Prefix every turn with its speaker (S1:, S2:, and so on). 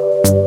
S1: Bye.